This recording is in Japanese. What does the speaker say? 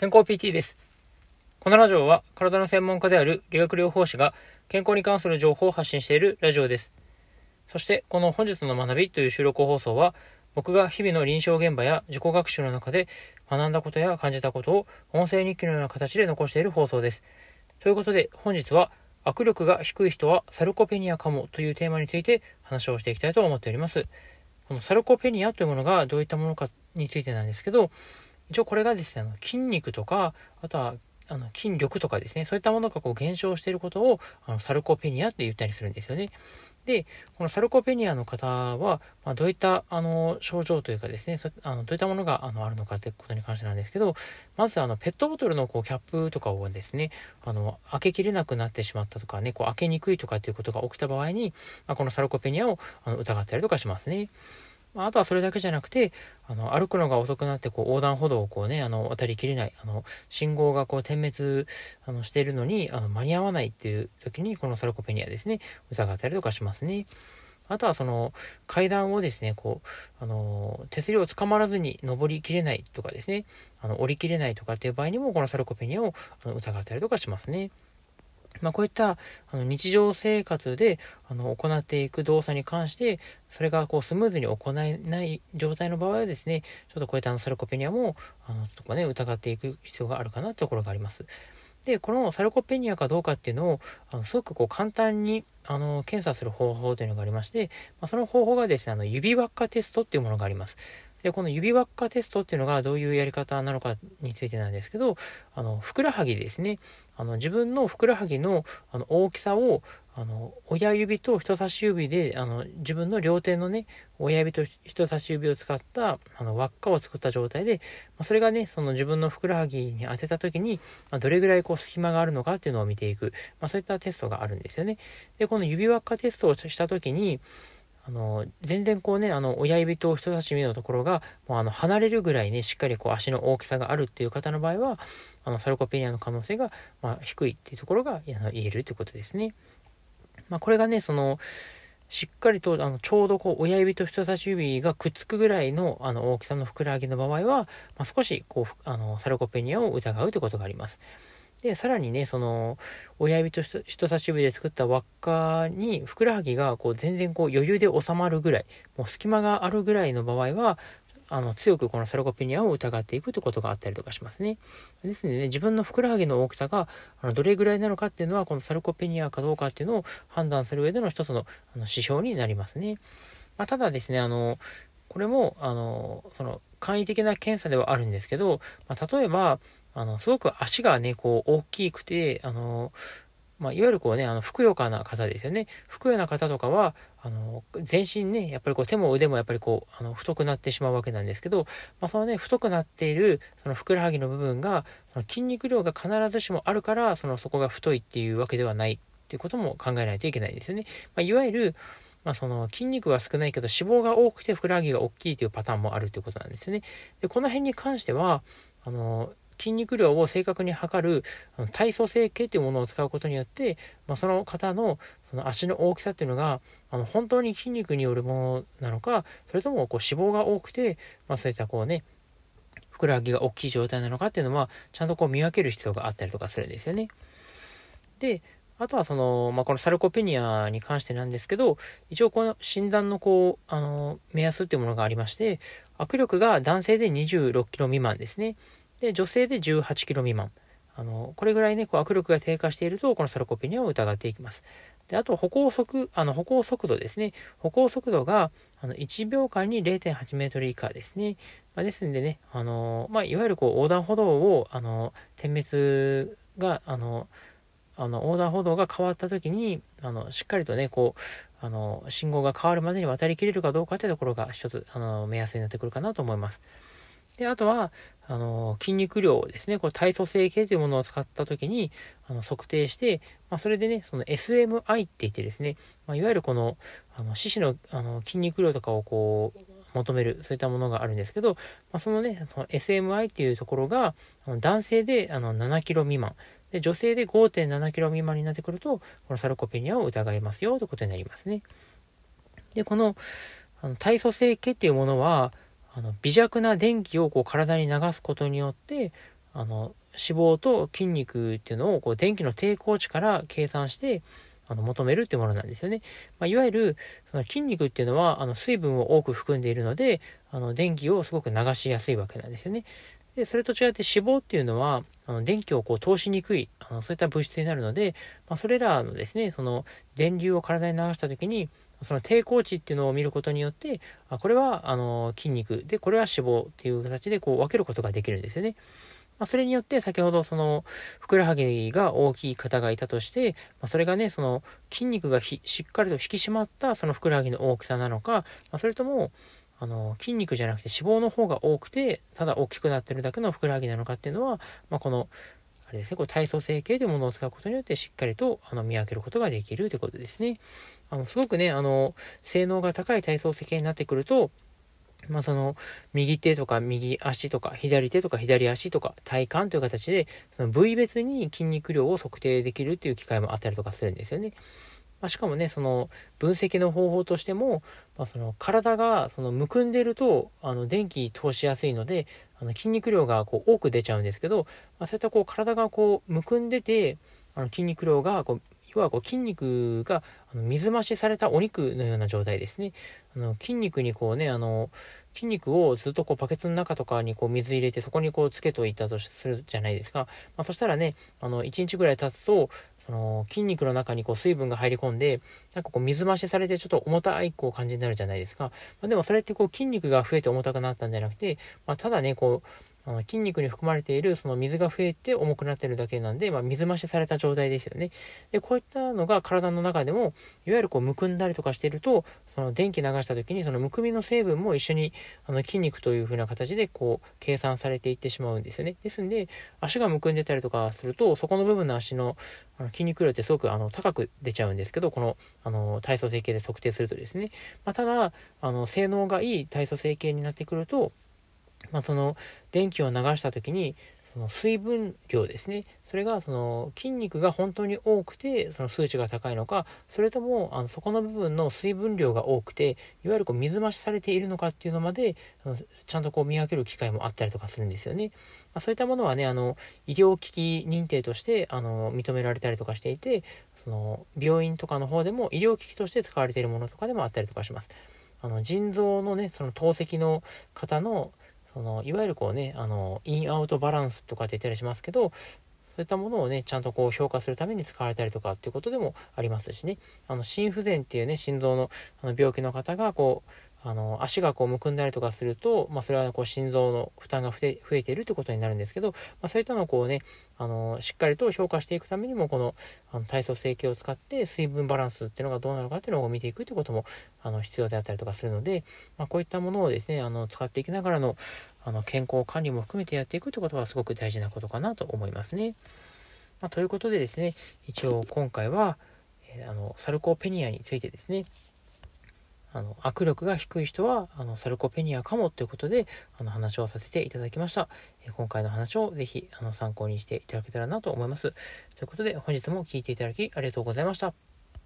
健康 PT です。このラジオは体の専門家である理学療法士が健康に関する情報を発信しているラジオです。そしてこの本日の学びという収録放送は僕が日々の臨床現場や自己学習の中で学んだことや感じたことを音声日記のような形で残している放送です。ということで本日は握力が低い人はサルコペニアかもというテーマについて話をしていきたいと思っております。このサルコペニアというものがどういったものかについてなんですけど、一応これがですね、あの筋肉とか、あとはあの筋力とかですね、そういったものがこう減少していることをあのサルコペニアって言ったりするんですよね。で、このサルコペニアの方は、まあ、どういったあの症状というかですね、あのどういったものがあのあるのかということに関してなんですけど、まずあのペットボトルのこうキャップとかをですね、あの開けきれなくなってしまったとかね、こう開けにくいとかっていうことが起きた場合に、まあ、このサルコペニアをあの疑ったりとかしますね。まあ、とはそれだけじゃなくて、あの、歩くのが遅くなって、こう、横断歩道をこうね、あの、渡りきれない、あの、信号がこう、点滅、あの、しているのに、あの、間に合わないっていう時に、このサルコペニアですね、疑ったりとかしますね。あとはその階段をですね、こう、あの、手すりをつかまらずに登りきれないとかですね、あの、降りきれないとかっていう場合にも、このサルコペニアを疑ったりとかしますね。まあ、こういったあの日常生活であの行っていく動作に関して、それがこうスムーズに行えない状態の場合はですね、ちょっとこういったあのサルコペニアも、あの、ちょっとね、疑っていく必要があるかなというところがあります。で、このサルコペニアかどうかっていうのを、あのすごくこう簡単にあの検査する方法というのがありまして、まあ、その方法がですね、あの指輪っかテストっていうものがあります。で、この指輪っかテストっていうのがどういうやり方なのかについてなんですけど、あの、ふくらはぎですね。あの、自分のふくらはぎのあの大きさを、あの、親指と人差し指で、あの、自分の両手のね、親指と人差し指を使った、あの、輪っかを作った状態で、ま、それがね、その自分のふくらはぎに当てた時に、ま、どれぐらいこう隙間があるのかっていうのを見ていく、まあ、そういったテストがあるんですよね。で、この指輪っかテストをした時に、あの、全然こうね、あの、親指と人差し指のところが、もうあの、離れるぐらいね、しっかりこう、足の大きさがあるっていう方の場合は、あの、サルコペニアの可能性が、まあ、低いっていうところが、言えるということですね。まあ、これがね、その、しっかりと、あの、ちょうどこう、親指と人差し指がくっつくぐらいの、あの、大きさのふくらはぎの場合は、まあ、少し、こう、あの、サルコペニアを疑うということがあります。で、さらにね、その、親指と人差し指で作った輪っかに、ふくらはぎがこう全然こう余裕で収まるぐらい、もう隙間があるぐらいの場合は、あの、強くこのサルコペニアを疑っていくということがあったりとかしますね。ですのでね、自分のふくらはぎの大きさが、あの、どれぐらいなのかっていうのは、このサルコペニアかどうかっていうのを判断する上での一つのあの指標になりますね。まあ、ただですね、あの、これも、あの、その、簡易的な検査ではあるんですけど、まあ、例えば、あの、すごく足がね、こう、大きくて、あの、まあ、いわゆるこうね、あの、ふくよかな方ですよね。ふくよな方とかは、あの、全身ね、やっぱりこう、手も腕もやっぱりこう、あの、太くなってしまうわけなんですけど、まあ、そのね、太くなっている、そのふくらはぎの部分が、その筋肉量が必ずしもあるから、その、そこが太いっていうわけではないっていうことも考えないといけないですよね。まあ、いわゆる、まあ、その筋肉は少ないけど脂肪が多くてふくらはぎが大きいというパターンもあるということなんですよね。で、この辺に関しては、あの、筋肉量を正確に測る体組成計というものを使うことによって、まあ、その方のその足の大きさっていうのがあの本当に筋肉によるものなのかそれともこう脂肪が多くて、まあ、そういったこうねふくらはぎが大きい状態なのかっていうのはちゃんとこう見分ける必要があったりとかするんですよね。であとはその、まあ、このサルコペニアに関してなんですけど、一応この診断のこう、あの、目安っていうものがありまして、握力が男性で26キロ未満ですね。で、女性で18キロ未満。あの、これぐらいね、こう握力が低下していると、このサルコペニアを疑っていきます。で、あと、歩行速、あの、歩行速度ですね。歩行速度が、あの、1秒間に0.8メートル以下ですね。まあ、ですんでね、あの、まあ、いわゆるこう、横断歩道を、あの、点滅が、あの、あの、横断歩道が変わった時に、あの、しっかりとね、こう、あの、信号が変わるまでに渡りきれるかどうかというところが一つ、あの、目安になってくるかなと思います。で、あとは、あの、筋肉量ですね、これ体組成計というものを使ったときに、あの、測定して、まあ、それでね、その SMI って言ってですね、まあ、いわゆるこの、あの、四肢の、あの、筋肉量とかをこう、求める、そういったものがあるんですけど、まあ、そのね、その SMI っていうところが、男性であの7キロ未満、で、女性で5.7キロ未満になってくると、このサルコペニアを疑いますよということになりますね。で、この、あの体組成計っていうものは、あの微弱な電気をこう体に流すことによってあの脂肪と筋肉っていうのをこう電気の抵抗値から計算してあの求めるっていうものなんですよね。まあ、いわゆるその筋肉っていうのはあの水分を多く含んでいるのであの電気をすごく流しやすいわけなんですよね。でそれと違って脂肪っていうのはあの電気をこう通しにくいあのそういった物質になるので、まあ、それらのですねその電流を体に流した時にその抵抗値っていうのを見ることによってあこれはあの筋肉でこれは脂肪っていう形でこう分けることができるんですよね。まあ、それによって先ほどそのふくらはぎが大きい方がいたとして、まあ、それがねその筋肉がしっかりと引き締まったそのふくらはぎの大きさなのか、まあ、それともあの筋肉じゃなくて脂肪の方が多くてただ大きくなってるだけのふくらはぎなのかっていうのは、まあ、このあれですね、こう体組成計というものを使うことによってしっかりとあの見分けることができるということですね。あのすごくね、あの性能が高い体組成計になってくると、まあ、その右手とか右足とか左手とか左足とか体幹という形でその部位別に筋肉量を測定できるっていう機会もあったりとかするんですよね。まあ、しかもねその分析の方法としても、まあ、その体がそのむくんでるとあの電気通しやすいのであの筋肉量がこう多く出ちゃうんですけど、まあ、そういったこう体がこうむくんでてあの筋肉量がこう要はこう筋肉が水増しされたお肉のような状態ですね。あの筋肉にこうね、あの筋肉をずっとこうバケツの中とかにこう水入れてそこにこうつけといたとするじゃないですか。まあ、そしたらね、あの1日ぐらい経つと、その筋肉の中にこう水分が入り込んで、なんかこう水増しされてちょっと重たいこう感じになるじゃないですか。まあ、でもそれってこう筋肉が増えて重たくなったんじゃなくて、まあ、ただね、こう、あの筋肉に含まれているその水が増えて重くなってるだけなんで、まあ、水増しされた状態ですよね。で、こういったのが体の中でも、いわゆるこうむくんだりとかしてると、その電気流した時にそのむくみの成分も一緒にあの筋肉という風な形でこう計算されていってしまうんですよね。ですんで、足がむくんでたりとかすると、そこの部分の足のあの筋肉量ってすごくあの高く出ちゃうんですけど、このあの体組成計で測定するとですね。まあ、ただ、あの性能がいい体組成計になってくると、まあ、その電気を流した時にその水分量ですねそれがその筋肉が本当に多くてその数値が高いのかそれともあのそこの部分の水分量が多くていわゆるこう水増しされているのかっていうのまでちゃんとこう見分ける機会もあったりとかするんですよね。まあ、そういったものはねあの医療機器認定としてあの認められたりとかしていてその病院とかの方でも医療機器として使われているものとかでもあったりとかします。あの腎臓のねその透析の方のそのいわゆるこうねあのインアウトバランスとかって言ったりしますけどそういったものをねちゃんとこう評価するために使われたりとかっていうことでもありますしね。あの心不全っていうね心臓のあの病気の方がこうあの足がこうむくんだりとかすると、まあ、それはこう心臓の負担が増えているということになるんですけど、まあ、そういったのをこうねあのしっかりと評価していくためにもこのあの体操整形を使って水分バランスっていうのがどうなのかっていうのを見ていくということもあの必要であったりとかするので、まあ、こういったものをですねあの使っていきながらのあの健康管理も含めてやっていくということはすごく大事なことかなと思いますね。ま、ということでですね一応今回は、えー、あのサルコペニアについてですねあの、握力が低い人は、あの、サルコペニアかもということで、あの、話をさせていただきました。え今回の話をぜひ、あの、参考にしていただけたらなと思います。ということで、本日も聴いていただきありがとうございました。